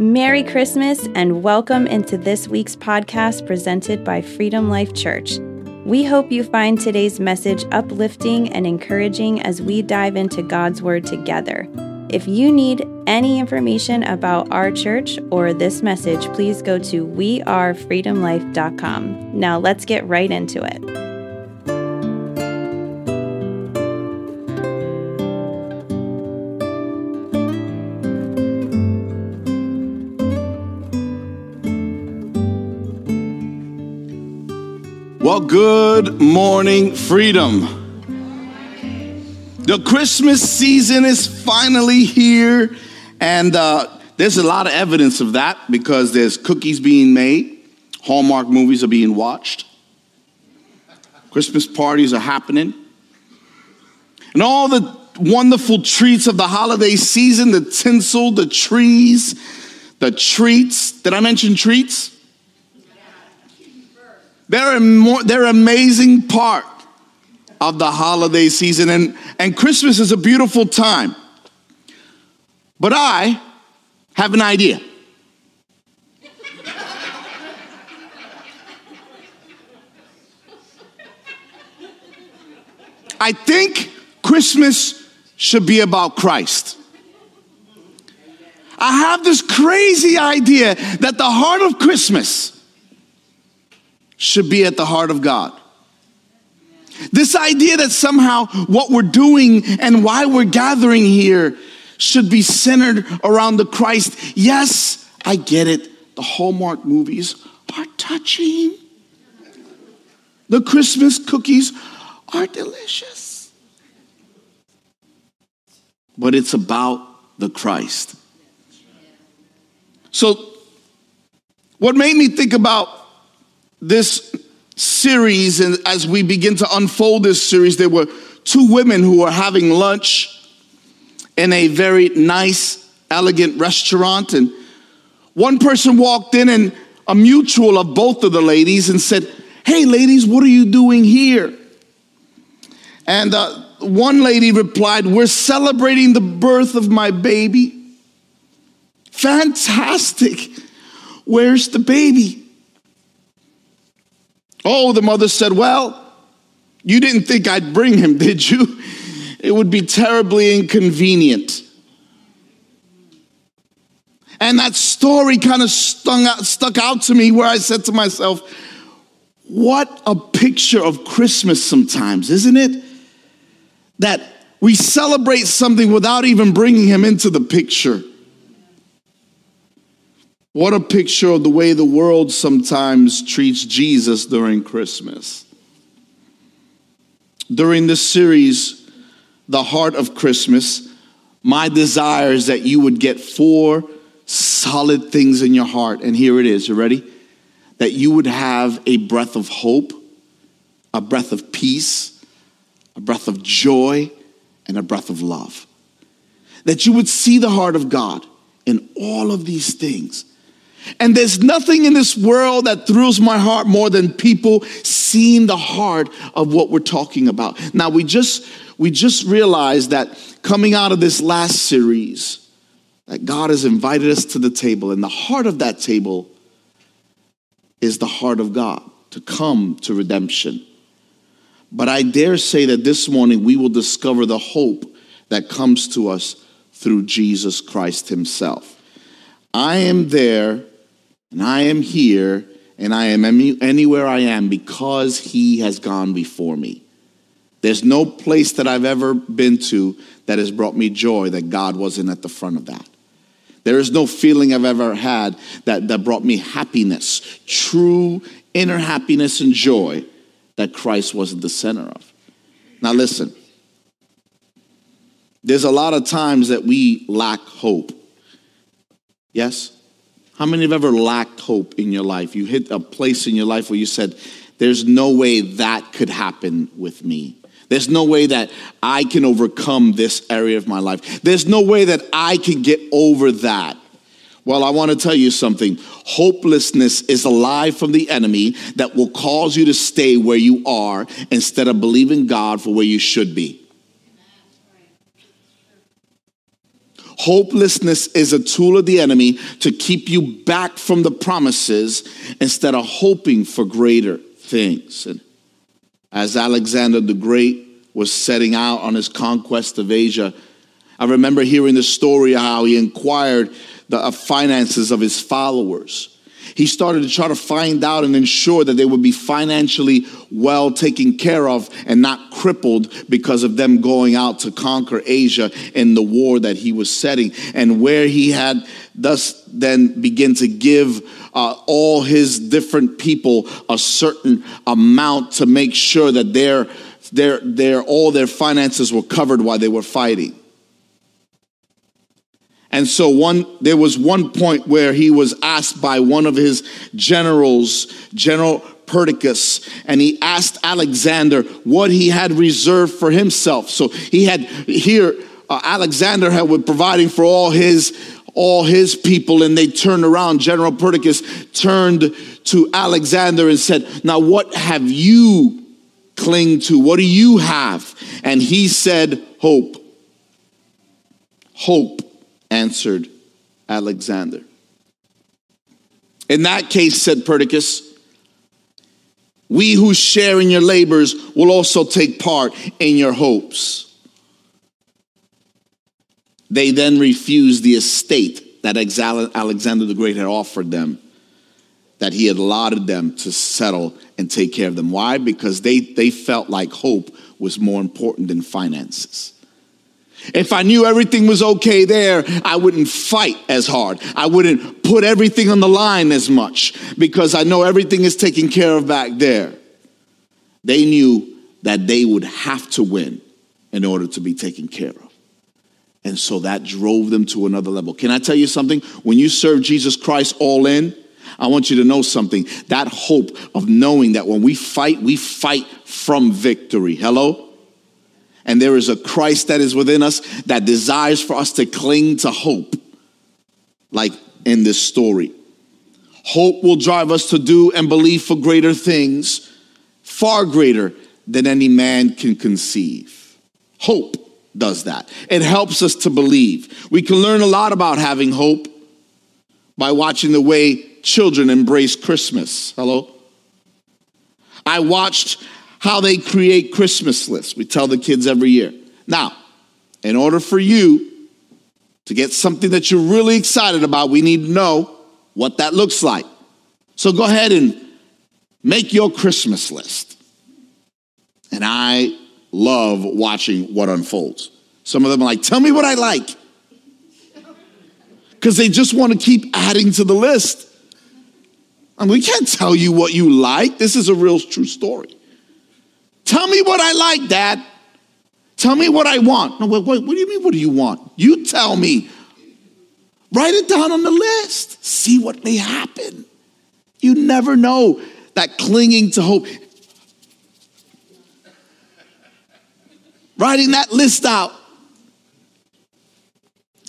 Merry Christmas and welcome into this week's podcast presented by Freedom Life Church. We hope you find today's message uplifting and encouraging as we dive into God's Word together. If you need any information about our church or this message, please go to wearefreedomlife.com. Now let's get right into it. Well, good morning, freedom. The Christmas season is finally here, and uh, there's a lot of evidence of that because there's cookies being made, Hallmark movies are being watched, Christmas parties are happening, and all the wonderful treats of the holiday season the tinsel, the trees, the treats. Did I mention treats? They're, more, they're amazing part of the holiday season, and, and Christmas is a beautiful time. But I have an idea. I think Christmas should be about Christ. I have this crazy idea that the heart of Christmas should be at the heart of God. This idea that somehow what we're doing and why we're gathering here should be centered around the Christ. Yes, I get it. The Hallmark movies are touching. The Christmas cookies are delicious. But it's about the Christ. So, what made me think about this series, and as we begin to unfold this series, there were two women who were having lunch in a very nice, elegant restaurant. And one person walked in, and a mutual of both of the ladies, and said, Hey, ladies, what are you doing here? And uh, one lady replied, We're celebrating the birth of my baby. Fantastic. Where's the baby? Oh, the mother said, Well, you didn't think I'd bring him, did you? It would be terribly inconvenient. And that story kind of out, stuck out to me where I said to myself, What a picture of Christmas sometimes, isn't it? That we celebrate something without even bringing him into the picture. What a picture of the way the world sometimes treats Jesus during Christmas. During this series, The Heart of Christmas, my desire is that you would get four solid things in your heart. And here it is. You ready? That you would have a breath of hope, a breath of peace, a breath of joy, and a breath of love. That you would see the heart of God in all of these things and there's nothing in this world that thrills my heart more than people seeing the heart of what we're talking about. Now we just we just realized that coming out of this last series that God has invited us to the table and the heart of that table is the heart of God to come to redemption. But I dare say that this morning we will discover the hope that comes to us through Jesus Christ himself. I am there and I am here and I am anywhere I am because he has gone before me. There's no place that I've ever been to that has brought me joy that God wasn't at the front of that. There is no feeling I've ever had that, that brought me happiness, true inner happiness and joy that Christ wasn't the center of. Now, listen, there's a lot of times that we lack hope. Yes? How many have ever lacked hope in your life? You hit a place in your life where you said, There's no way that could happen with me. There's no way that I can overcome this area of my life. There's no way that I can get over that. Well, I want to tell you something. Hopelessness is a lie from the enemy that will cause you to stay where you are instead of believing God for where you should be. Hopelessness is a tool of the enemy to keep you back from the promises instead of hoping for greater things. And as Alexander the Great was setting out on his conquest of Asia, I remember hearing the story how he inquired the finances of his followers he started to try to find out and ensure that they would be financially well taken care of and not crippled because of them going out to conquer Asia in the war that he was setting. And where he had thus then begin to give uh, all his different people a certain amount to make sure that their, their, their, all their finances were covered while they were fighting. And so one there was one point where he was asked by one of his generals, General Perdiccas, and he asked Alexander what he had reserved for himself. So he had here uh, Alexander had been providing for all his all his people and they turned around. General perdiccas turned to alexander and said now what have you cling to? What do you have? And he said hope. Hope answered Alexander. In that case, said Perdiccas, we who share in your labors will also take part in your hopes. They then refused the estate that Alexander the Great had offered them, that he had allotted them to settle and take care of them. Why? Because they, they felt like hope was more important than finances. If I knew everything was okay there, I wouldn't fight as hard. I wouldn't put everything on the line as much because I know everything is taken care of back there. They knew that they would have to win in order to be taken care of. And so that drove them to another level. Can I tell you something? When you serve Jesus Christ all in, I want you to know something. That hope of knowing that when we fight, we fight from victory. Hello? And there is a Christ that is within us that desires for us to cling to hope, like in this story. Hope will drive us to do and believe for greater things, far greater than any man can conceive. Hope does that. It helps us to believe. We can learn a lot about having hope by watching the way children embrace Christmas. Hello? I watched how they create Christmas lists. We tell the kids every year. Now, in order for you to get something that you're really excited about, we need to know what that looks like. So go ahead and make your Christmas list. And I love watching what unfolds. Some of them are like, tell me what I like. Because they just want to keep adding to the list. And we can't tell you what you like. This is a real true story. Tell me what I like, Dad. Tell me what I want. No, what, what, what do you mean, what do you want? You tell me. Write it down on the list. See what may happen. You never know that clinging to hope. Writing that list out.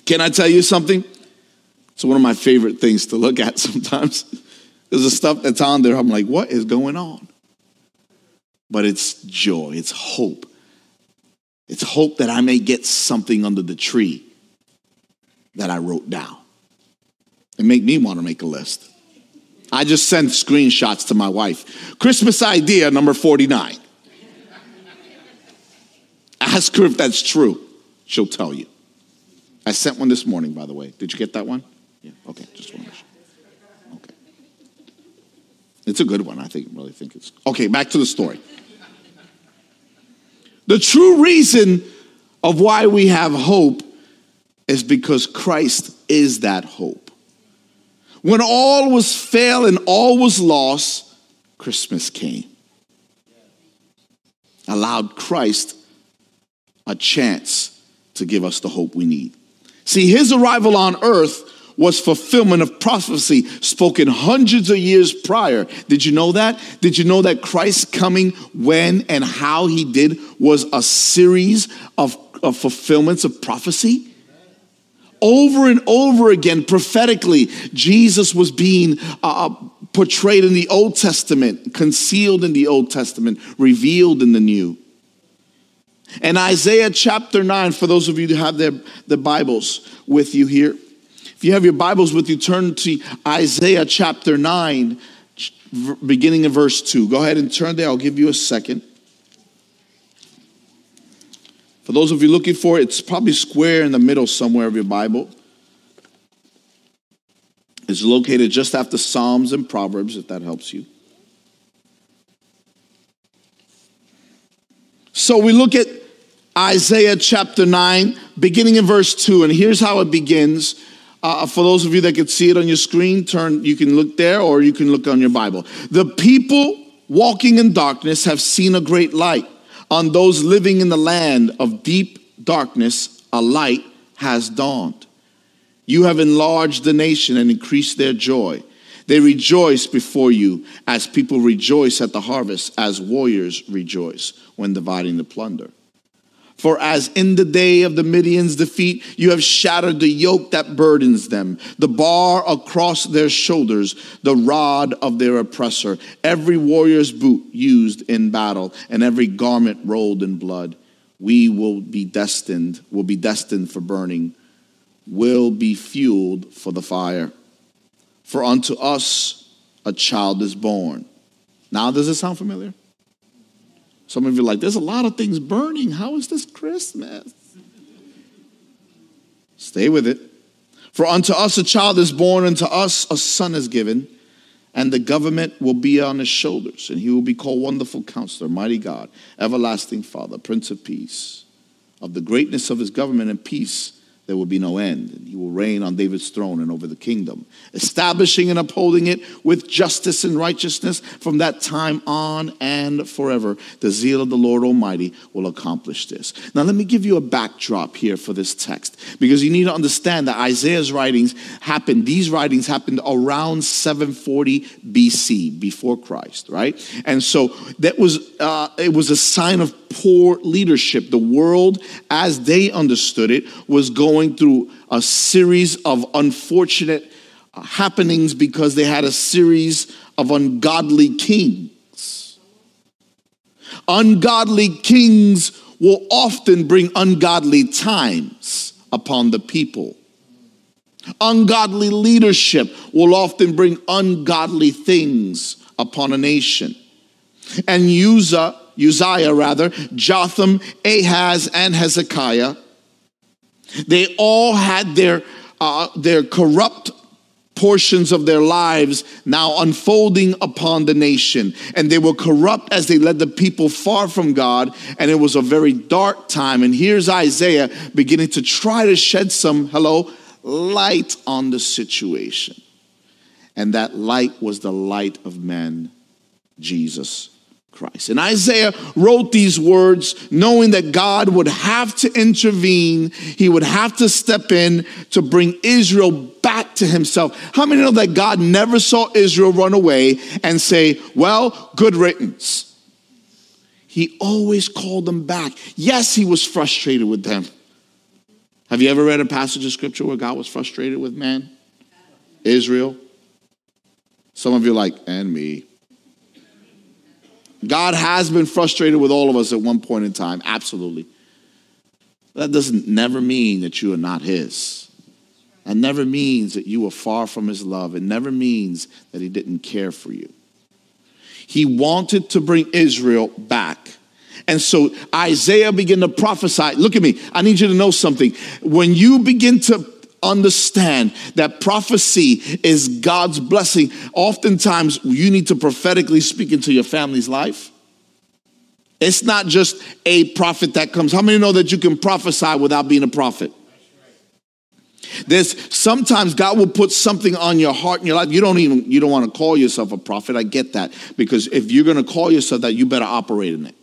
Can I tell you something? It's one of my favorite things to look at sometimes. There's the stuff that's on there. I'm like, what is going on? But it's joy, it's hope. It's hope that I may get something under the tree that I wrote down. It make me want to make a list. I just sent screenshots to my wife. Christmas idea number 49. Ask her if that's true. She'll tell you. I sent one this morning, by the way. Did you get that one? Yeah. Okay. Just one. Okay. It's a good one. I think. Really think it's. Okay. Back to the story. The true reason of why we have hope is because Christ is that hope. When all was fail and all was lost, Christmas came. Allowed Christ a chance to give us the hope we need. See, his arrival on earth was fulfillment of prophecy spoken hundreds of years prior. Did you know that? Did you know that Christ coming when and how he did was a series of, of fulfillments of prophecy? Over and over again, prophetically, Jesus was being uh, uh portrayed in the Old Testament, concealed in the Old Testament, revealed in the New. And Isaiah chapter 9, for those of you who have their, the Bibles with you here, if you have your Bibles with you, turn to Isaiah chapter 9, beginning in verse 2. Go ahead and turn there. I'll give you a second. For those of you looking for it, it's probably square in the middle somewhere of your Bible. It's located just after Psalms and Proverbs, if that helps you. So we look at Isaiah chapter 9, beginning in verse 2, and here's how it begins. Uh, for those of you that can see it on your screen, turn, you can look there or you can look on your Bible. The people walking in darkness have seen a great light. On those living in the land of deep darkness, a light has dawned. You have enlarged the nation and increased their joy. They rejoice before you as people rejoice at the harvest, as warriors rejoice when dividing the plunder. For as in the day of the Midian's defeat, you have shattered the yoke that burdens them, the bar across their shoulders, the rod of their oppressor, every warrior's boot used in battle, and every garment rolled in blood. We will be destined, will be destined for burning, will be fueled for the fire. For unto us a child is born. Now, does it sound familiar? Some of you are like, there's a lot of things burning. How is this Christmas? Stay with it. For unto us a child is born, unto us a son is given, and the government will be on his shoulders, and he will be called Wonderful Counselor, Mighty God, Everlasting Father, Prince of Peace. Of the greatness of his government and peace, there will be no end. And he will reign on David's throne and over the kingdom, establishing and upholding it with justice and righteousness from that time on and forever. The zeal of the Lord Almighty will accomplish this. Now, let me give you a backdrop here for this text because you need to understand that Isaiah's writings happened, these writings happened around 740 BC, before Christ, right? And so that was, uh, it was a sign of poor leadership. The world, as they understood it, was going through a series of unfortunate uh, happenings because they had a series of ungodly kings. Ungodly kings will often bring ungodly times upon the people. Ungodly leadership will often bring ungodly things upon a nation. And Uzziah rather, Jotham, Ahaz, and Hezekiah, they all had their, uh, their corrupt portions of their lives now unfolding upon the nation. And they were corrupt as they led the people far from God. And it was a very dark time. And here's Isaiah beginning to try to shed some, hello, light on the situation. And that light was the light of men, Jesus Christ. And Isaiah wrote these words knowing that God would have to intervene, he would have to step in to bring Israel back to himself. How many know that God never saw Israel run away and say, Well, good riddance? He always called them back. Yes, he was frustrated with them. Have you ever read a passage of scripture where God was frustrated with man? Israel? Some of you are like, and me. God has been frustrated with all of us at one point in time, absolutely. That doesn't never mean that you are not His. That never means that you are far from His love. It never means that He didn't care for you. He wanted to bring Israel back. And so Isaiah began to prophesy. Look at me. I need you to know something. When you begin to understand that prophecy is God's blessing, oftentimes you need to prophetically speak into your family's life. It's not just a prophet that comes. How many know that you can prophesy without being a prophet? There's sometimes God will put something on your heart in your life. You don't even you don't want to call yourself a prophet. I get that because if you're going to call yourself that, you better operate in it.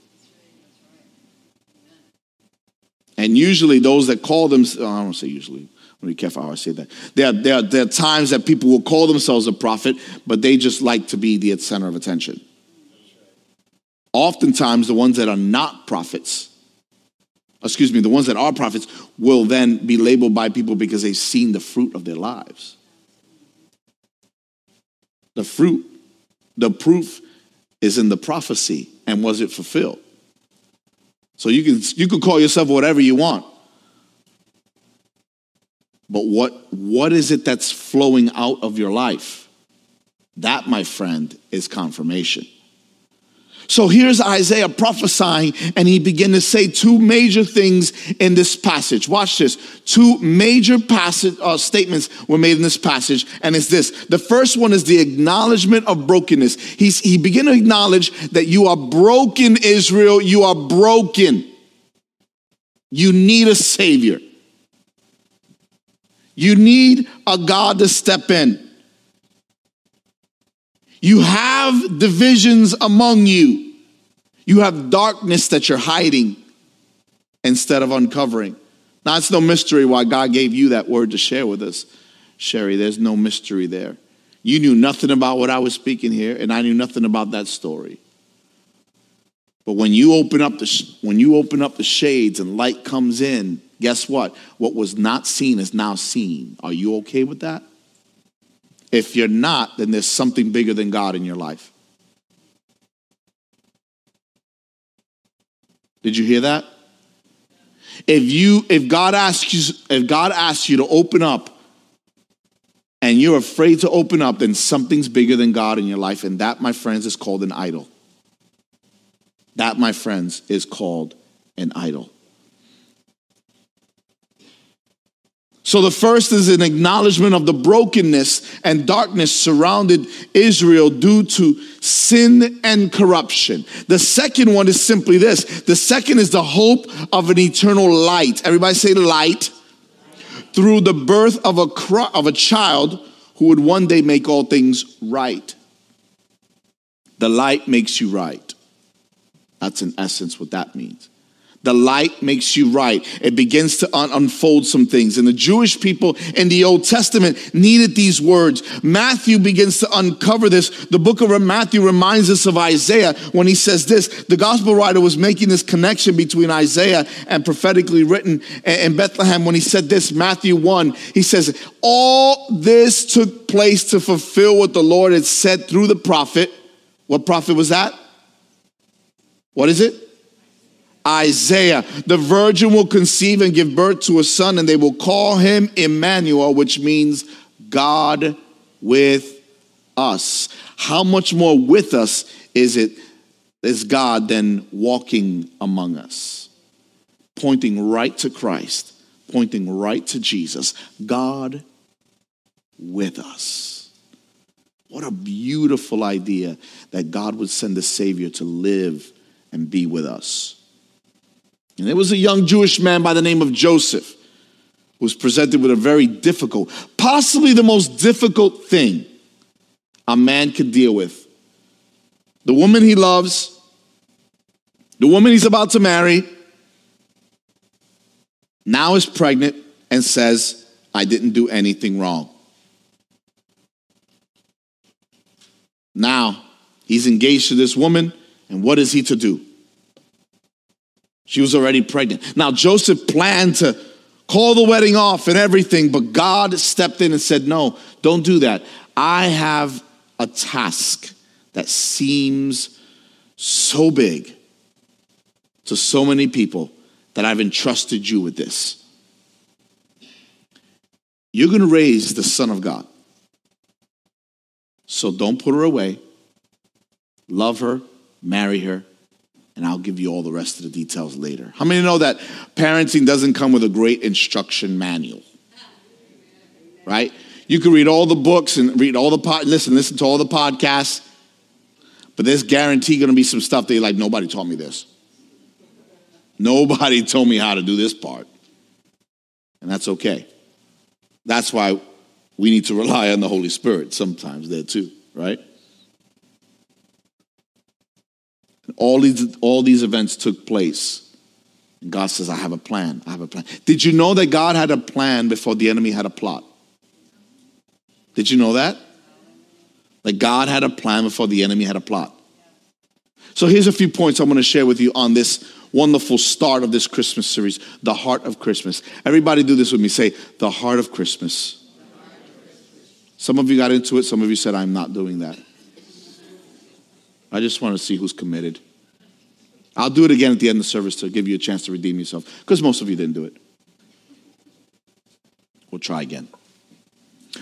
And usually, those that call them, I don't say usually, let me be careful how I say that. There, there, there are times that people will call themselves a prophet, but they just like to be the center of attention. Oftentimes, the ones that are not prophets, excuse me, the ones that are prophets will then be labeled by people because they've seen the fruit of their lives. The fruit, the proof is in the prophecy. And was it fulfilled? So you can you can call yourself whatever you want. But what what is it that's flowing out of your life? That, my friend, is confirmation. So here's Isaiah prophesying, and he began to say two major things in this passage. Watch this. Two major passage uh, statements were made in this passage, and it's this. The first one is the acknowledgement of brokenness. He's, he began to acknowledge that you are broken, Israel. You are broken. You need a savior. You need a God to step in. You have divisions among you. You have darkness that you're hiding instead of uncovering. Now, it's no mystery why God gave you that word to share with us, Sherry. There's no mystery there. You knew nothing about what I was speaking here, and I knew nothing about that story. But when you open up the when you open up the shades and light comes in, guess what? What was not seen is now seen. Are you okay with that? If you're not, then there's something bigger than God in your life. Did you hear that? If you if God asks you if God asks you to open up and you're afraid to open up, then something's bigger than God in your life and that my friends is called an idol. That my friends is called an idol. So the first is an acknowledgement of the brokenness and darkness surrounded Israel due to sin and corruption. The second one is simply this. The second is the hope of an eternal light. Everybody say light. Through the birth of a, of a child who would one day make all things right. The light makes you right. That's in essence what that means. The light makes you right. It begins to un- unfold some things. And the Jewish people in the Old Testament needed these words. Matthew begins to uncover this. The book of Matthew reminds us of Isaiah when he says this. The gospel writer was making this connection between Isaiah and prophetically written in Bethlehem when he said this, Matthew 1. He says, All this took place to fulfill what the Lord had said through the prophet. What prophet was that? What is it? Isaiah. The virgin will conceive and give birth to a son, and they will call him Emmanuel, which means God with us. How much more with us is it is God than walking among us? Pointing right to Christ, pointing right to Jesus. God with us. What a beautiful idea that God would send a Savior to live and be with us. And there was a young Jewish man by the name of Joseph who was presented with a very difficult, possibly the most difficult thing a man could deal with. The woman he loves, the woman he's about to marry, now is pregnant and says, I didn't do anything wrong. Now, he's engaged to this woman, and what is he to do? She was already pregnant. Now, Joseph planned to call the wedding off and everything, but God stepped in and said, No, don't do that. I have a task that seems so big to so many people that I've entrusted you with this. You're going to raise the Son of God. So don't put her away. Love her, marry her, and I'll give you all the rest of the details later. How many know that parenting doesn't come with a great instruction manual? Right? You can read all the books and read all the pod, listen, listen to all the podcasts, but there's guaranteed going to be some stuff that you're like, nobody taught me this. Nobody told me how to do this part. And that's okay. That's why we need to rely on the Holy Spirit sometimes there too, right? All these, all these events took place. And God says, I have a plan. I have a plan. Did you know that God had a plan before the enemy had a plot? Did you know that? That God had a plan before the enemy had a plot. So here's a few points I'm going to share with you on this wonderful start of this Christmas series, The Heart of Christmas. Everybody do this with me. Say, The Heart of Christmas. Some of you got into it, some of you said, I'm not doing that. I just want to see who's committed. I'll do it again at the end of the service to give you a chance to redeem yourself because most of you didn't do it. We'll try again.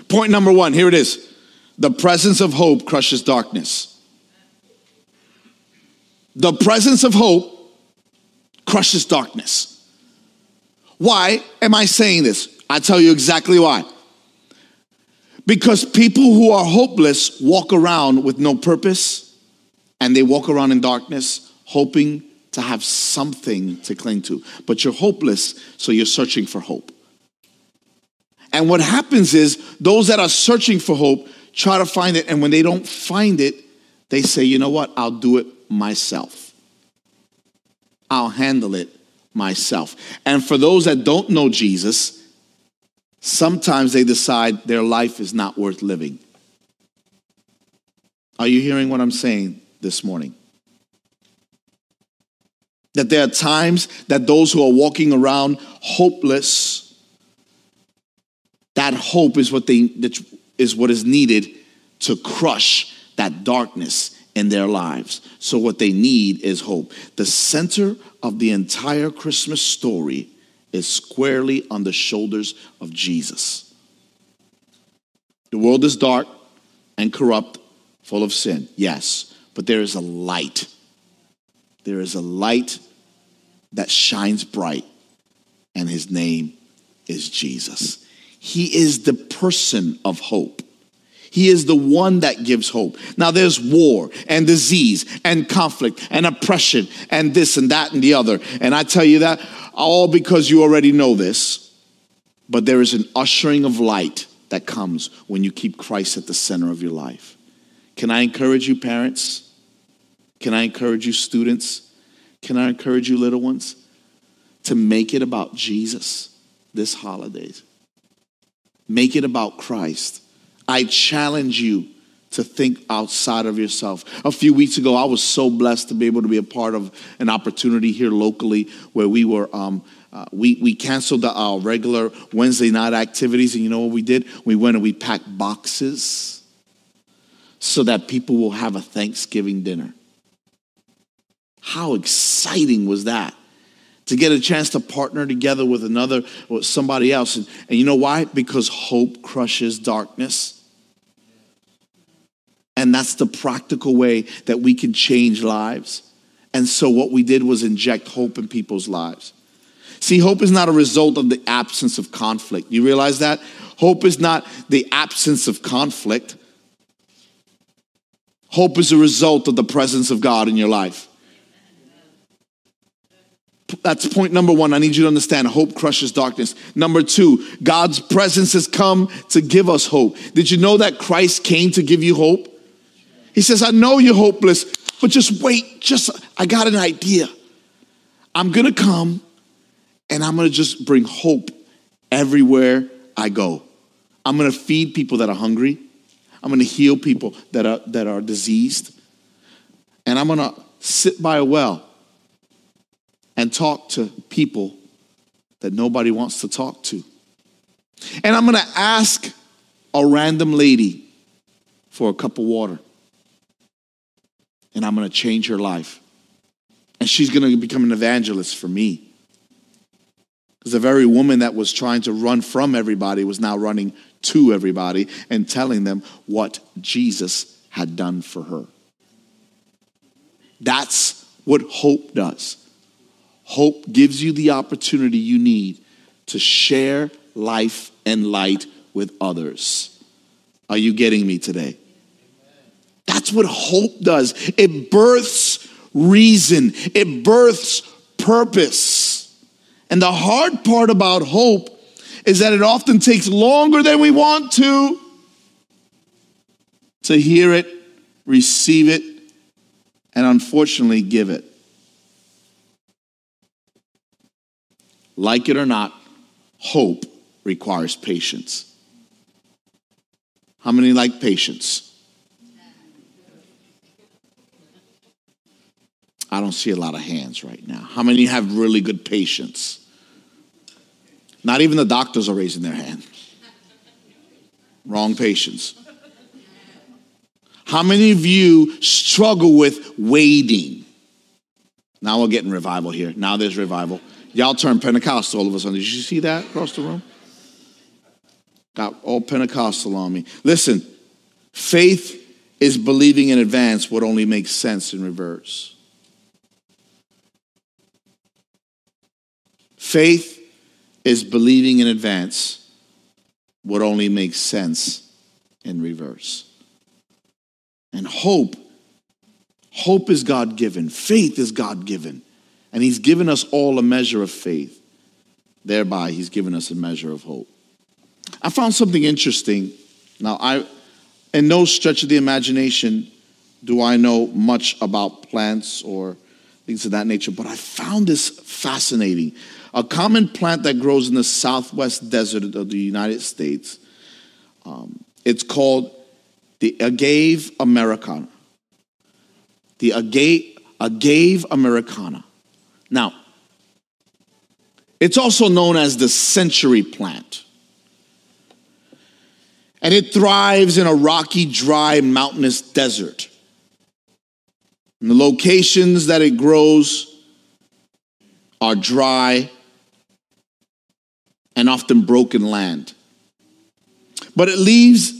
Point number one here it is the presence of hope crushes darkness. The presence of hope crushes darkness. Why am I saying this? I tell you exactly why. Because people who are hopeless walk around with no purpose and they walk around in darkness hoping to have something to cling to. But you're hopeless, so you're searching for hope. And what happens is those that are searching for hope try to find it, and when they don't find it, they say, you know what, I'll do it myself. I'll handle it myself. And for those that don't know Jesus, sometimes they decide their life is not worth living. Are you hearing what I'm saying this morning? That there are times that those who are walking around hopeless, that hope is what they is what is needed to crush that darkness in their lives. So, what they need is hope. The center of the entire Christmas story is squarely on the shoulders of Jesus. The world is dark and corrupt, full of sin, yes, but there is a light. There is a light that shines bright, and his name is Jesus. He is the person of hope. He is the one that gives hope. Now there's war and disease and conflict and oppression and this and that and the other. And I tell you that all because you already know this. But there is an ushering of light that comes when you keep Christ at the center of your life. Can I encourage you, parents? Can I encourage you, students? Can I encourage you, little ones, to make it about Jesus this holidays? Make it about Christ. I challenge you to think outside of yourself. A few weeks ago, I was so blessed to be able to be a part of an opportunity here locally where we were. Um, uh, we, we canceled the, our regular Wednesday night activities, and you know what we did? We went and we packed boxes so that people will have a Thanksgiving dinner. How exciting was that? To get a chance to partner together with another, with somebody else. And, and you know why? Because hope crushes darkness. And that's the practical way that we can change lives. And so what we did was inject hope in people's lives. See, hope is not a result of the absence of conflict. You realize that? Hope is not the absence of conflict. Hope is a result of the presence of God in your life. That's point number one. I need you to understand hope crushes darkness. Number two, God's presence has come to give us hope. Did you know that Christ came to give you hope? He says, I know you're hopeless, but just wait. Just, I got an idea. I'm going to come and I'm going to just bring hope everywhere I go. I'm going to feed people that are hungry. I'm going to heal people that are, that are diseased. And I'm going to sit by a well and talk to people that nobody wants to talk to. And I'm going to ask a random lady for a cup of water and I'm going to change her life. And she's going to become an evangelist for me. Because the very woman that was trying to run from everybody was now running to everybody and telling them what Jesus had done for her. That's what hope does. Hope gives you the opportunity you need to share life and light with others. Are you getting me today? That's what hope does. It births reason, it births purpose. And the hard part about hope is that it often takes longer than we want to to hear it, receive it, and unfortunately give it. Like it or not, hope requires patience. How many like patience? I don't see a lot of hands right now. How many have really good patience? Not even the doctors are raising their hand. Wrong patience. How many of you struggle with waiting? Now we're getting revival here. Now there's revival. Y'all turn Pentecostal all of a sudden. Did you see that across the room? Got all Pentecostal on me. Listen, faith is believing in advance what only makes sense in reverse. Faith is believing in advance what only makes sense in reverse. And hope, hope is God given, faith is God given. And He's given us all a measure of faith. Thereby, He's given us a measure of hope. I found something interesting. Now, I, in no stretch of the imagination, do I know much about plants or things of that nature, but I found this fascinating. A common plant that grows in the southwest desert of the United States. Um, it's called the agave americana. The agave, agave americana. Now, it's also known as the century plant. And it thrives in a rocky, dry, mountainous desert. And the locations that it grows are dry and often broken land. But it leaves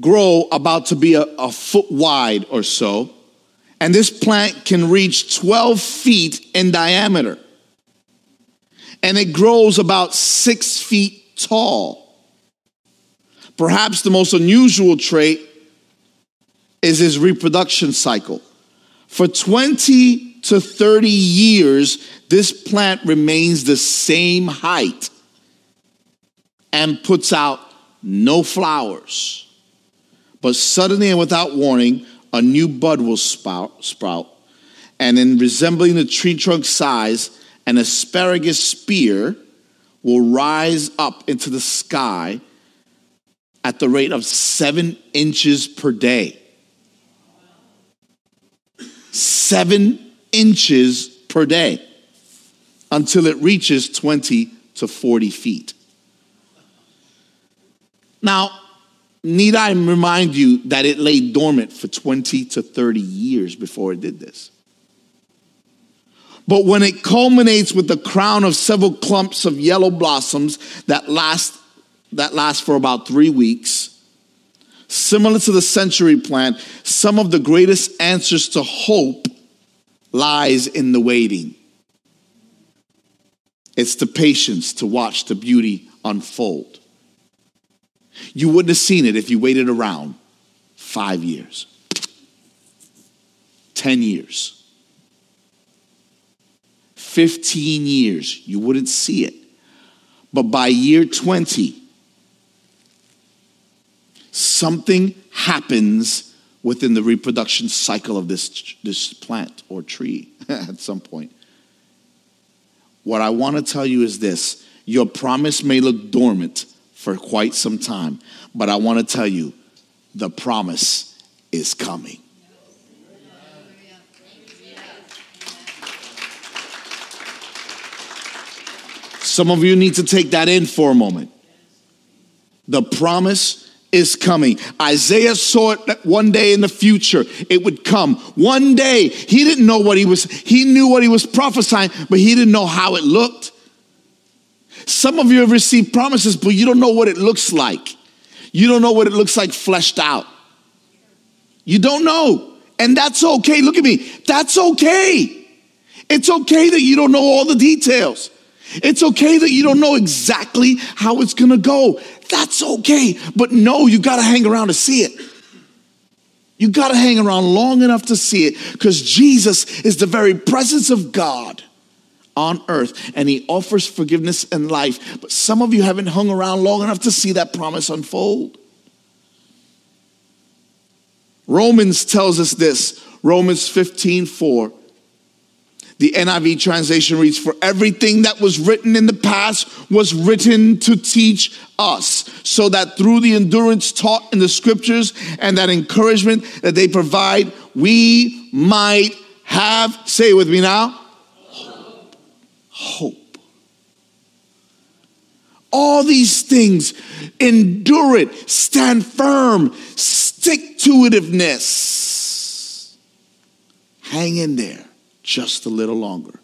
grow about to be a, a foot wide or so and this plant can reach 12 feet in diameter. And it grows about six feet tall. Perhaps the most unusual trait is his reproduction cycle. For 20 to 30 years, this plant remains the same height and puts out no flowers. But suddenly and without warning, a new bud will sprout, and in resembling the tree trunk size, an asparagus spear will rise up into the sky at the rate of seven inches per day. Seven inches per day until it reaches 20 to 40 feet. Now, Need I remind you that it lay dormant for 20 to 30 years before it did this? But when it culminates with the crown of several clumps of yellow blossoms that last, that last for about three weeks, similar to the century plant, some of the greatest answers to hope lies in the waiting. It's the patience to watch the beauty unfold. You wouldn't have seen it if you waited around five years, 10 years, 15 years. You wouldn't see it. But by year 20, something happens within the reproduction cycle of this, this plant or tree at some point. What I want to tell you is this your promise may look dormant for quite some time. But I want to tell you the promise is coming. Some of you need to take that in for a moment. The promise is coming. Isaiah saw it that one day in the future it would come. One day he didn't know what he was, he knew what he was prophesying, but he didn't know how it looked. Some of you have received promises, but you don't know what it looks like. You don't know what it looks like fleshed out. You don't know. And that's okay. Look at me. That's okay. It's okay that you don't know all the details. It's okay that you don't know exactly how it's going to go. That's okay. But no, you got to hang around to see it. You got to hang around long enough to see it because Jesus is the very presence of God on earth and he offers forgiveness and life. But some of you haven't hung around long enough to see that promise unfold. Romans tells us this Romans 15 4. The NIV translation reads, For everything that was written in the past was written to teach us, so that through the endurance taught in the scriptures and that encouragement that they provide, we might have, say with me now, hope. All these things, endure it, stand firm, stick to itiveness. Hang in there. just a little longer.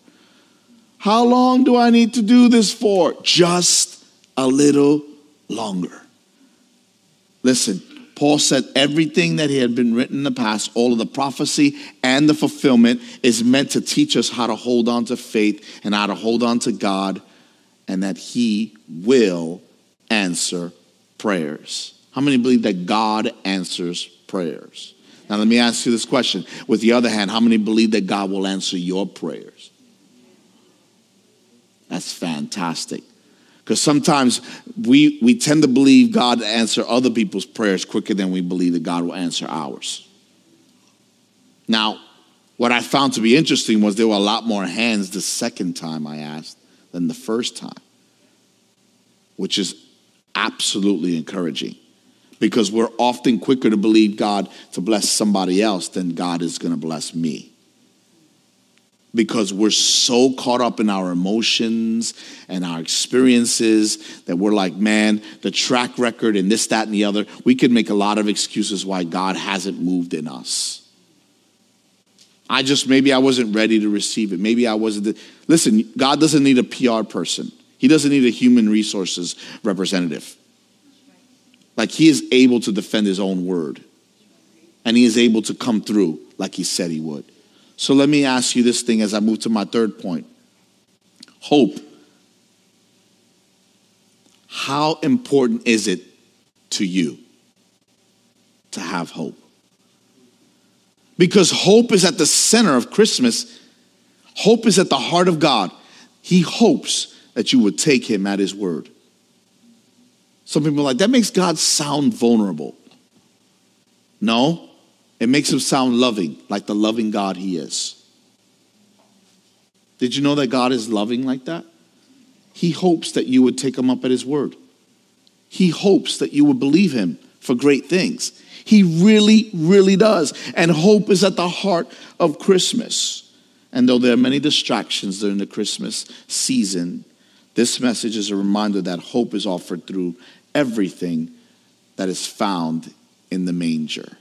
How long do I need to do this for? Just a little longer. Listen, Paul said everything that he had been written in the past, all of the prophecy and the fulfillment, is meant to teach us how to hold on to faith and how to hold on to God, and that he will answer prayers. How many believe that God answers prayers? Now, let me ask you this question. With the other hand, how many believe that God will answer your prayers? That's fantastic. Because sometimes we, we tend to believe God to answer other people's prayers quicker than we believe that God will answer ours. Now, what I found to be interesting was there were a lot more hands the second time I asked than the first time, which is absolutely encouraging because we're often quicker to believe God to bless somebody else than God is going to bless me because we're so caught up in our emotions and our experiences that we're like, man, the track record and this, that, and the other. We could make a lot of excuses why God hasn't moved in us. I just, maybe I wasn't ready to receive it. Maybe I wasn't. The, listen, God doesn't need a PR person, He doesn't need a human resources representative. Like, He is able to defend His own word, and He is able to come through like He said He would. So let me ask you this thing as I move to my third point hope. How important is it to you to have hope? Because hope is at the center of Christmas. Hope is at the heart of God. He hopes that you would take him at his word. Some people are like, that makes God sound vulnerable. No, it makes him sound loving, like the loving God he is. Did you know that God is loving like that? He hopes that you would take him up at his word. He hopes that you would believe him for great things. He really, really does. And hope is at the heart of Christmas. And though there are many distractions during the Christmas season, this message is a reminder that hope is offered through everything that is found in the manger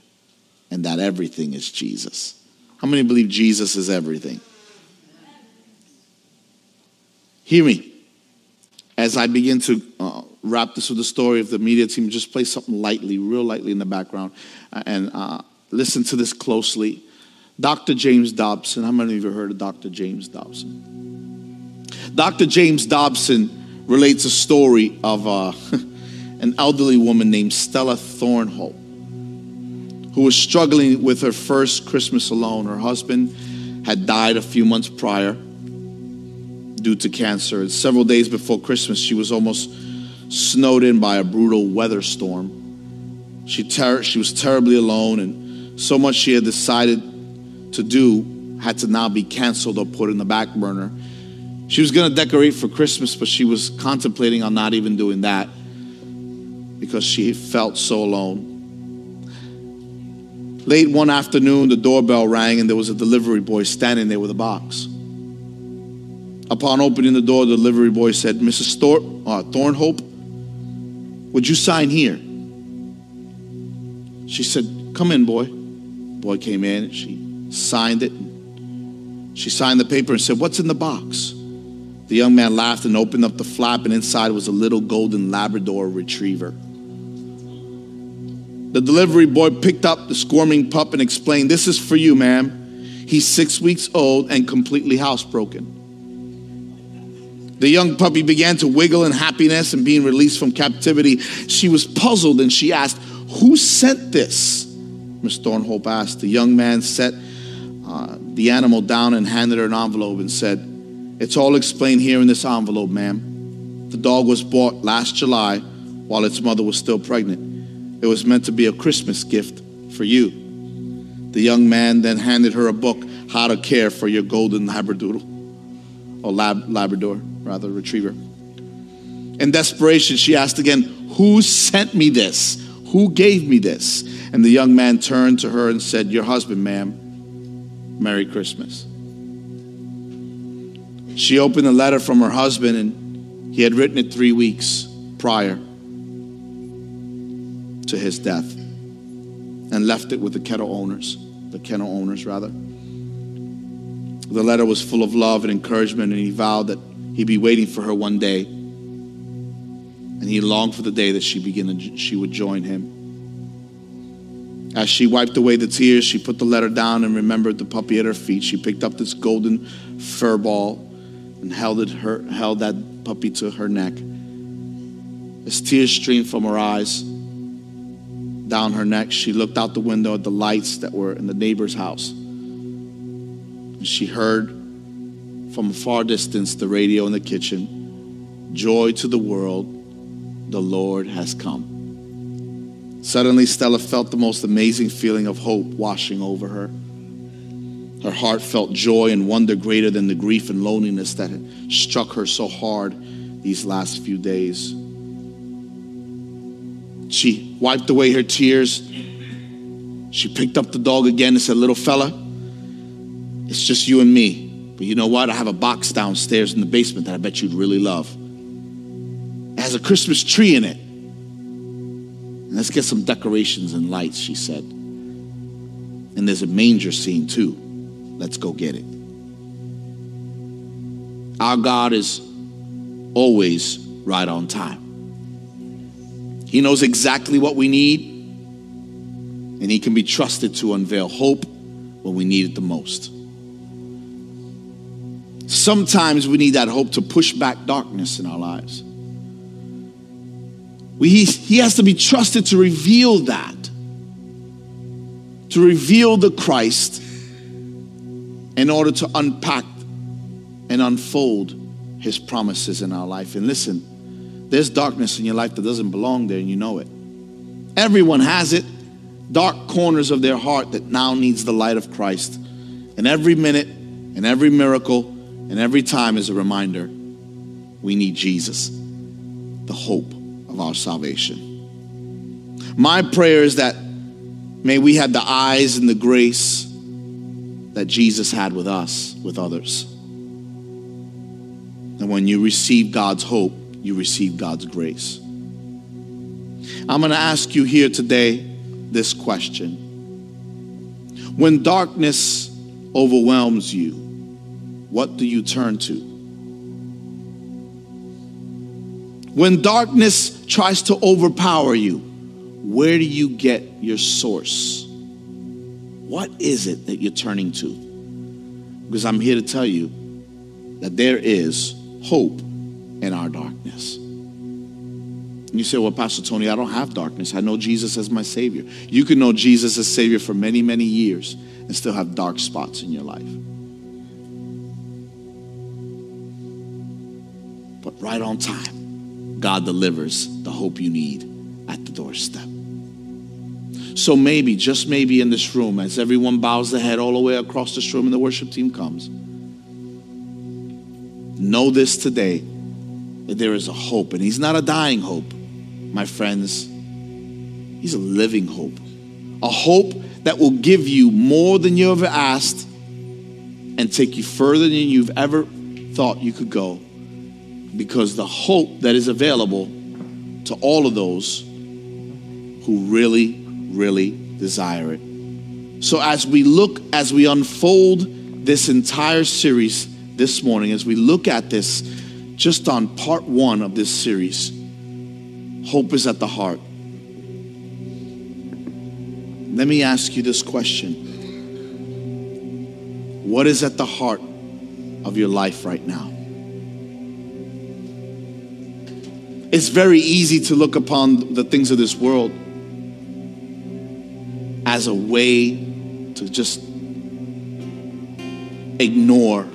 and that everything is Jesus. How many believe Jesus is everything? Hear me. As I begin to uh, wrap this with the story of the media team, just play something lightly, real lightly in the background, uh, and uh, listen to this closely. Dr. James Dobson. How many of you heard of Dr. James Dobson? Dr. James Dobson relates a story of uh, an elderly woman named Stella Thornhope who was struggling with her first Christmas alone. Her husband had died a few months prior due to cancer. And several days before Christmas, she was almost snowed in by a brutal weather storm. She, ter- she was terribly alone, and so much she had decided to do had to now be canceled or put in the back burner. She was going to decorate for Christmas, but she was contemplating on not even doing that because she felt so alone. Late one afternoon, the doorbell rang and there was a delivery boy standing there with a box. Upon opening the door, the delivery boy said, Mrs. Thor- uh, Thornhope, would you sign here? She said, Come in, boy. boy came in she signed it. She signed the paper and said, What's in the box? The young man laughed and opened up the flap, and inside was a little golden Labrador retriever. The delivery boy picked up the squirming pup and explained, This is for you, ma'am. He's six weeks old and completely housebroken. The young puppy began to wiggle in happiness and being released from captivity. She was puzzled and she asked, Who sent this? Miss Thornhope asked. The young man set uh, the animal down and handed her an envelope and said, It's all explained here in this envelope, ma'am. The dog was bought last July while its mother was still pregnant. It was meant to be a Christmas gift for you. The young man then handed her a book, How to Care for Your Golden Labradoodle, or lab, Labrador, rather, retriever. In desperation, she asked again, Who sent me this? Who gave me this? And the young man turned to her and said, Your husband, ma'am. Merry Christmas. She opened a letter from her husband, and he had written it three weeks prior to his death and left it with the kennel owners, the kennel owners rather. The letter was full of love and encouragement, and he vowed that he'd be waiting for her one day. And he longed for the day that she, begin, she would join him. As she wiped away the tears, she put the letter down and remembered the puppy at her feet. She picked up this golden fur ball and held, it her, held that puppy to her neck. As tears streamed from her eyes down her neck, she looked out the window at the lights that were in the neighbor's house. She heard from a far distance the radio in the kitchen Joy to the world, the Lord has come. Suddenly, Stella felt the most amazing feeling of hope washing over her. Her heart felt joy and wonder greater than the grief and loneliness that had struck her so hard these last few days. She wiped away her tears. She picked up the dog again and said, Little fella, it's just you and me. But you know what? I have a box downstairs in the basement that I bet you'd really love. It has a Christmas tree in it. Let's get some decorations and lights, she said. And there's a manger scene too. Let's go get it. Our God is always right on time. He knows exactly what we need, and He can be trusted to unveil hope when we need it the most. Sometimes we need that hope to push back darkness in our lives. We, he, he has to be trusted to reveal that, to reveal the Christ in order to unpack and unfold his promises in our life. And listen, there's darkness in your life that doesn't belong there, and you know it. Everyone has it. Dark corners of their heart that now needs the light of Christ. And every minute and every miracle and every time is a reminder we need Jesus, the hope of our salvation. My prayer is that may we have the eyes and the grace that Jesus had with us, with others. And when you receive God's hope, you receive God's grace. I'm going to ask you here today this question When darkness overwhelms you, what do you turn to? When darkness tries to overpower you, where do you get your source? What is it that you're turning to? Because I'm here to tell you that there is hope in our darkness. You say, Well, Pastor Tony, I don't have darkness. I know Jesus as my Savior. You can know Jesus as Savior for many, many years and still have dark spots in your life. but right on time, God delivers the hope you need at the doorstep. So maybe, just maybe in this room, as everyone bows their head all the way across this room and the worship team comes, know this today there is a hope. And He's not a dying hope, my friends. He's a living hope. A hope that will give you more than you ever asked and take you further than you've ever thought you could go because the hope that is available to all of those who really, really desire it. So, as we look, as we unfold this entire series this morning, as we look at this just on part one of this series, hope is at the heart. Let me ask you this question What is at the heart of your life right now? It's very easy to look upon the things of this world as a way to just ignore.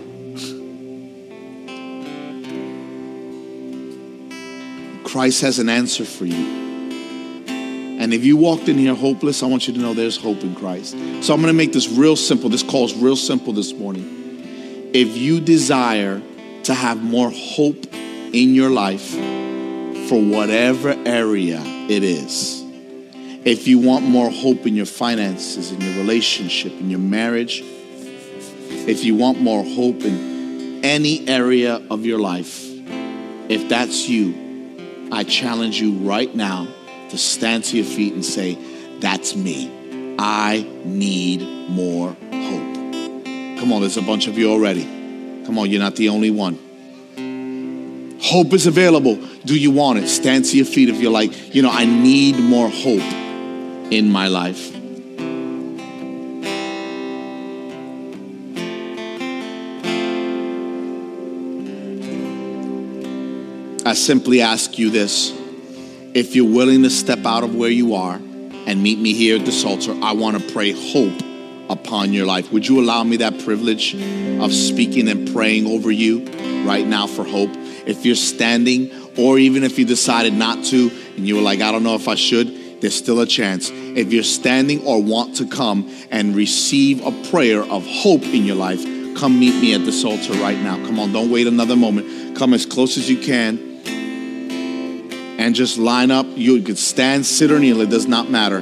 Christ has an answer for you. And if you walked in here hopeless, I want you to know there's hope in Christ. So I'm going to make this real simple. This call is real simple this morning. If you desire to have more hope in your life, for whatever area it is. If you want more hope in your finances, in your relationship, in your marriage, if you want more hope in any area of your life, if that's you, I challenge you right now to stand to your feet and say, That's me. I need more hope. Come on, there's a bunch of you already. Come on, you're not the only one. Hope is available. Do you want it? Stand to your feet if you're like, you know, I need more hope in my life. I simply ask you this. If you're willing to step out of where you are and meet me here at this altar, I want to pray hope upon your life. Would you allow me that privilege of speaking and praying over you right now for hope? If you're standing, or even if you decided not to and you were like, I don't know if I should, there's still a chance. If you're standing or want to come and receive a prayer of hope in your life, come meet me at this altar right now. Come on, don't wait another moment. Come as close as you can and just line up. You could stand, sit, or kneel, it does not matter.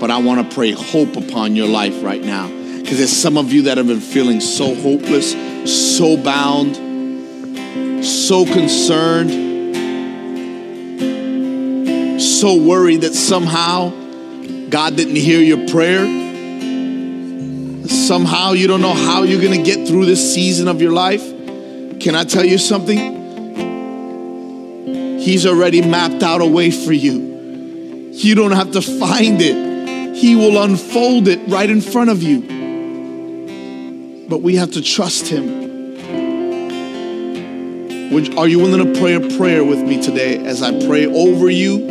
But I want to pray hope upon your life right now. Because there's some of you that have been feeling so hopeless, so bound, so concerned, so worried that somehow God didn't hear your prayer. Somehow you don't know how you're going to get through this season of your life. Can I tell you something? He's already mapped out a way for you. You don't have to find it, He will unfold it right in front of you. But we have to trust Him. Are you willing to pray a prayer with me today as I pray over you?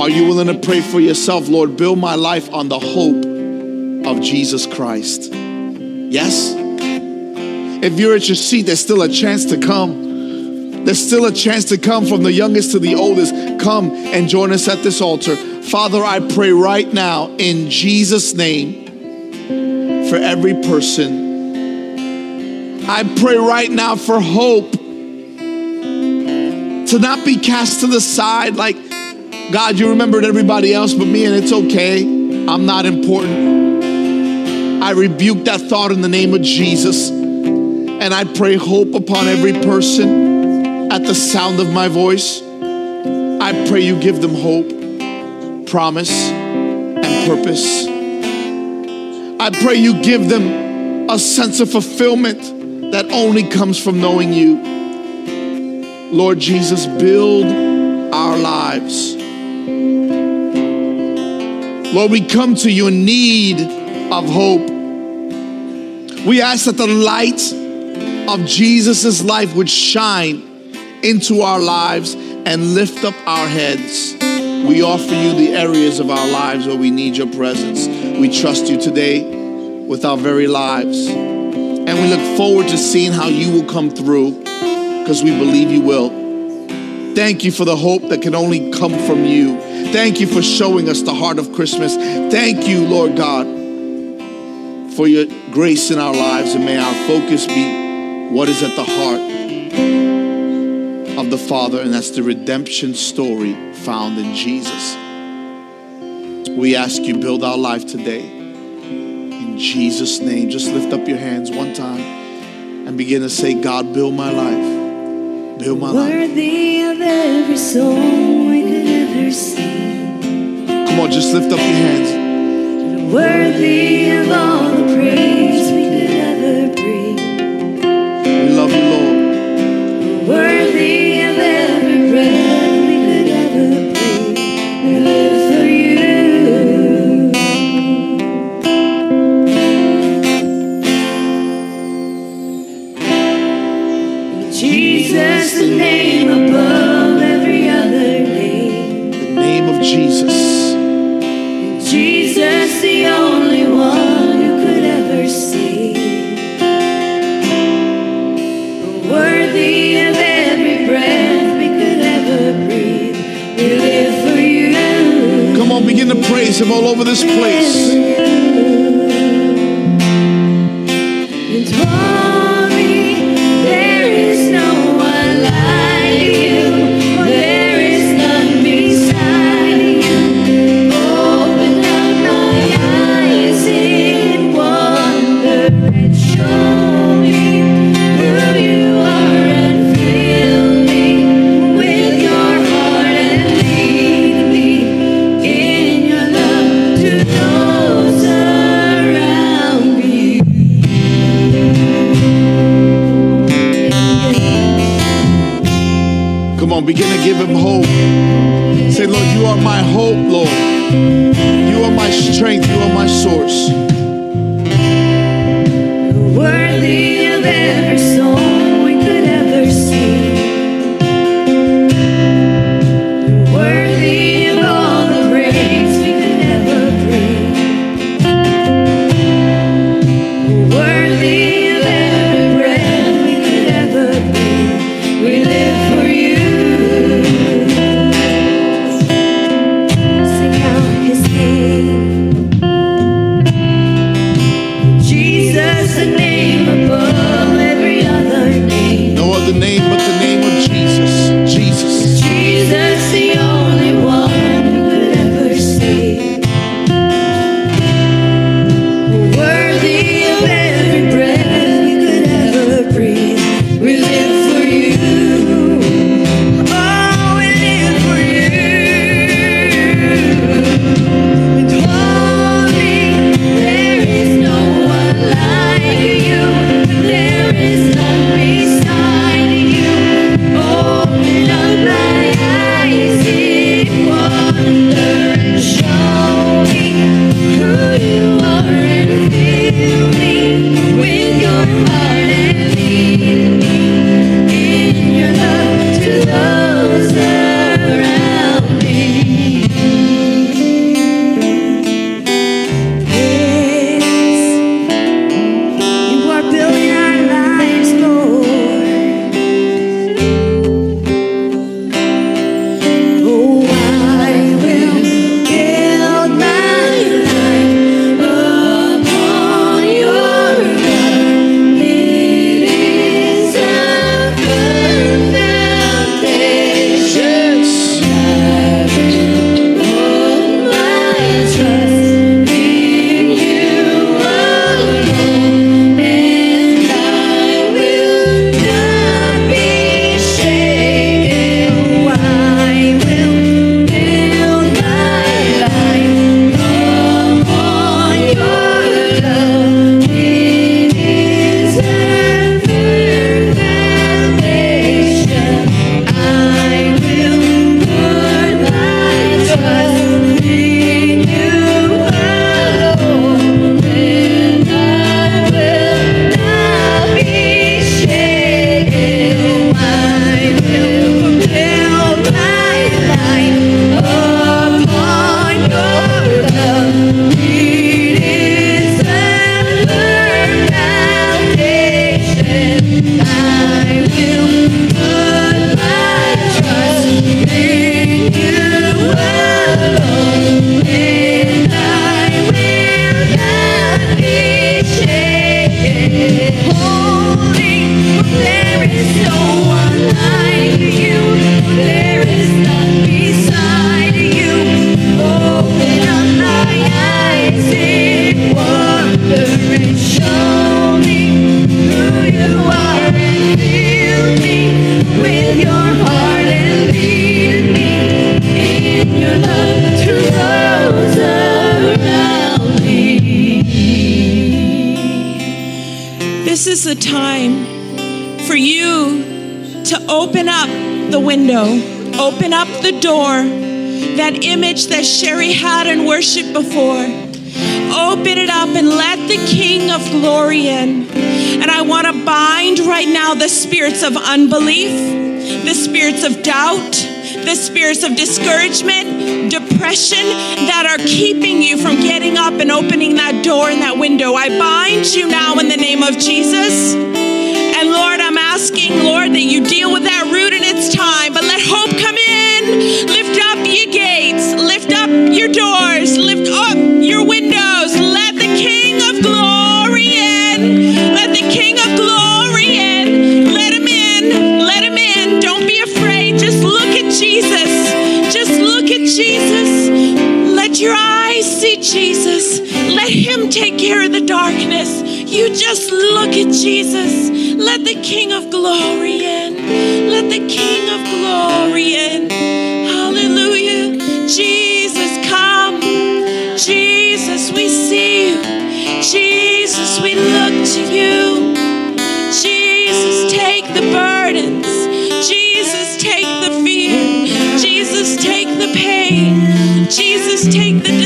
Are you willing to pray for yourself? Lord, build my life on the hope of Jesus Christ. Yes? If you're at your seat, there's still a chance to come. There's still a chance to come from the youngest to the oldest. Come and join us at this altar. Father, I pray right now in Jesus' name for every person. I pray right now for hope to not be cast to the side like, God, you remembered everybody else but me, and it's okay. I'm not important. I rebuke that thought in the name of Jesus. And I pray hope upon every person at the sound of my voice, I pray you give them hope, promise, and purpose. I pray you give them a sense of fulfillment that only comes from knowing you. Lord Jesus, build our lives. Lord, we come to you in need of hope. We ask that the light of Jesus' life would shine into our lives and lift up our heads. We offer you the areas of our lives where we need your presence. We trust you today with our very lives. And we look forward to seeing how you will come through because we believe you will. Thank you for the hope that can only come from you. Thank you for showing us the heart of Christmas. Thank you, Lord God, for your grace in our lives. And may our focus be what is at the heart of the Father, and that's the redemption story found in Jesus. We ask you, build our life today. In Jesus' name, just lift up your hands one time and begin to say, God, build my life. Build my life. Worthy of every song we could ever sing. Come on, just lift up your hands. Worthy of all the praise Him all over this place. Give him hope. Say, Lord, you are my hope, Lord. You are my strength. You are my source. Shaken. The door. That image that Sherry had in worship before. Open it up and let the King of Glory in. And I want to bind right now the spirits of unbelief, the spirits of doubt, the spirits of discouragement, depression that are keeping you from getting up and opening that door and that window. I bind you now in the name of Jesus. And Lord, I'm asking, Lord, that you deal with that root in its time, but let hope come. Lift up ye gates, lift up your doors, lift up your windows. Let the King of glory in. Let the King of glory in. Let him in. Let him in. Don't be afraid. Just look at Jesus. Just look at Jesus. Let your eyes see Jesus. Let him take care of the darkness. You just look at Jesus. Let the King of glory in. Let the King of glory in. Jesus, we look to you. Jesus, take the burdens. Jesus, take the fear. Jesus, take the pain. Jesus, take the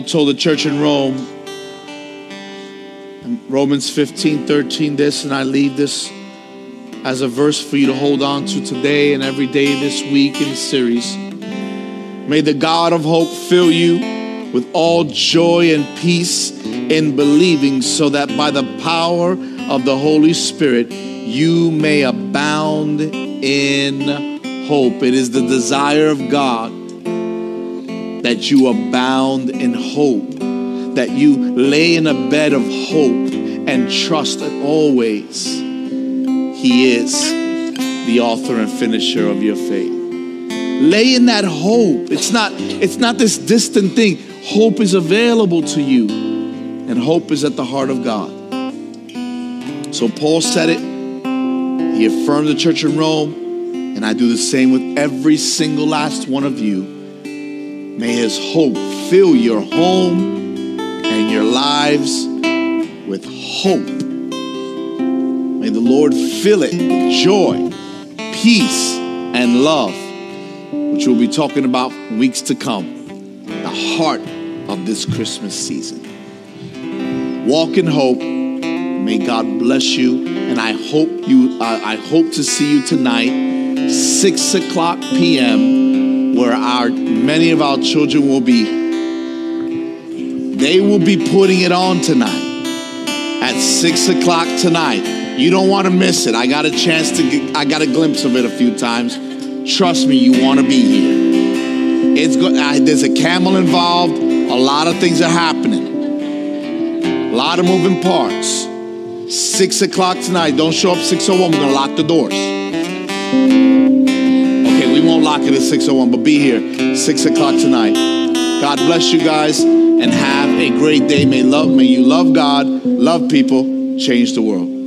Paul told the church in Rome, in Romans 15 13, this, and I leave this as a verse for you to hold on to today and every day this week in the series. May the God of hope fill you with all joy and peace in believing, so that by the power of the Holy Spirit you may abound in hope. It is the desire of God that you abound in hope, that you lay in a bed of hope and trust that always He is the author and finisher of your faith. Lay in that hope. It's not, it's not this distant thing. Hope is available to you, and hope is at the heart of God. So Paul said it, he affirmed the church in Rome, and I do the same with every single last one of you. May his hope fill your home and your lives with hope. May the Lord fill it with joy, peace, and love, which we'll be talking about weeks to come. The heart of this Christmas season. Walk in hope. May God bless you. And I hope you uh, I hope to see you tonight, 6 o'clock p.m where our many of our children will be. They will be putting it on tonight. At six o'clock tonight. You don't want to miss it. I got a chance to get, i got a glimpse of it a few times. Trust me you want to be here. It's good there's a camel involved. A lot of things are happening. A lot of moving parts. Six o'clock tonight. Don't show up 601 we're gonna lock the doors Okay, we won't lock it at 601, but be here 6 o'clock tonight. God bless you guys and have a great day. May love, may you love God, love people, change the world.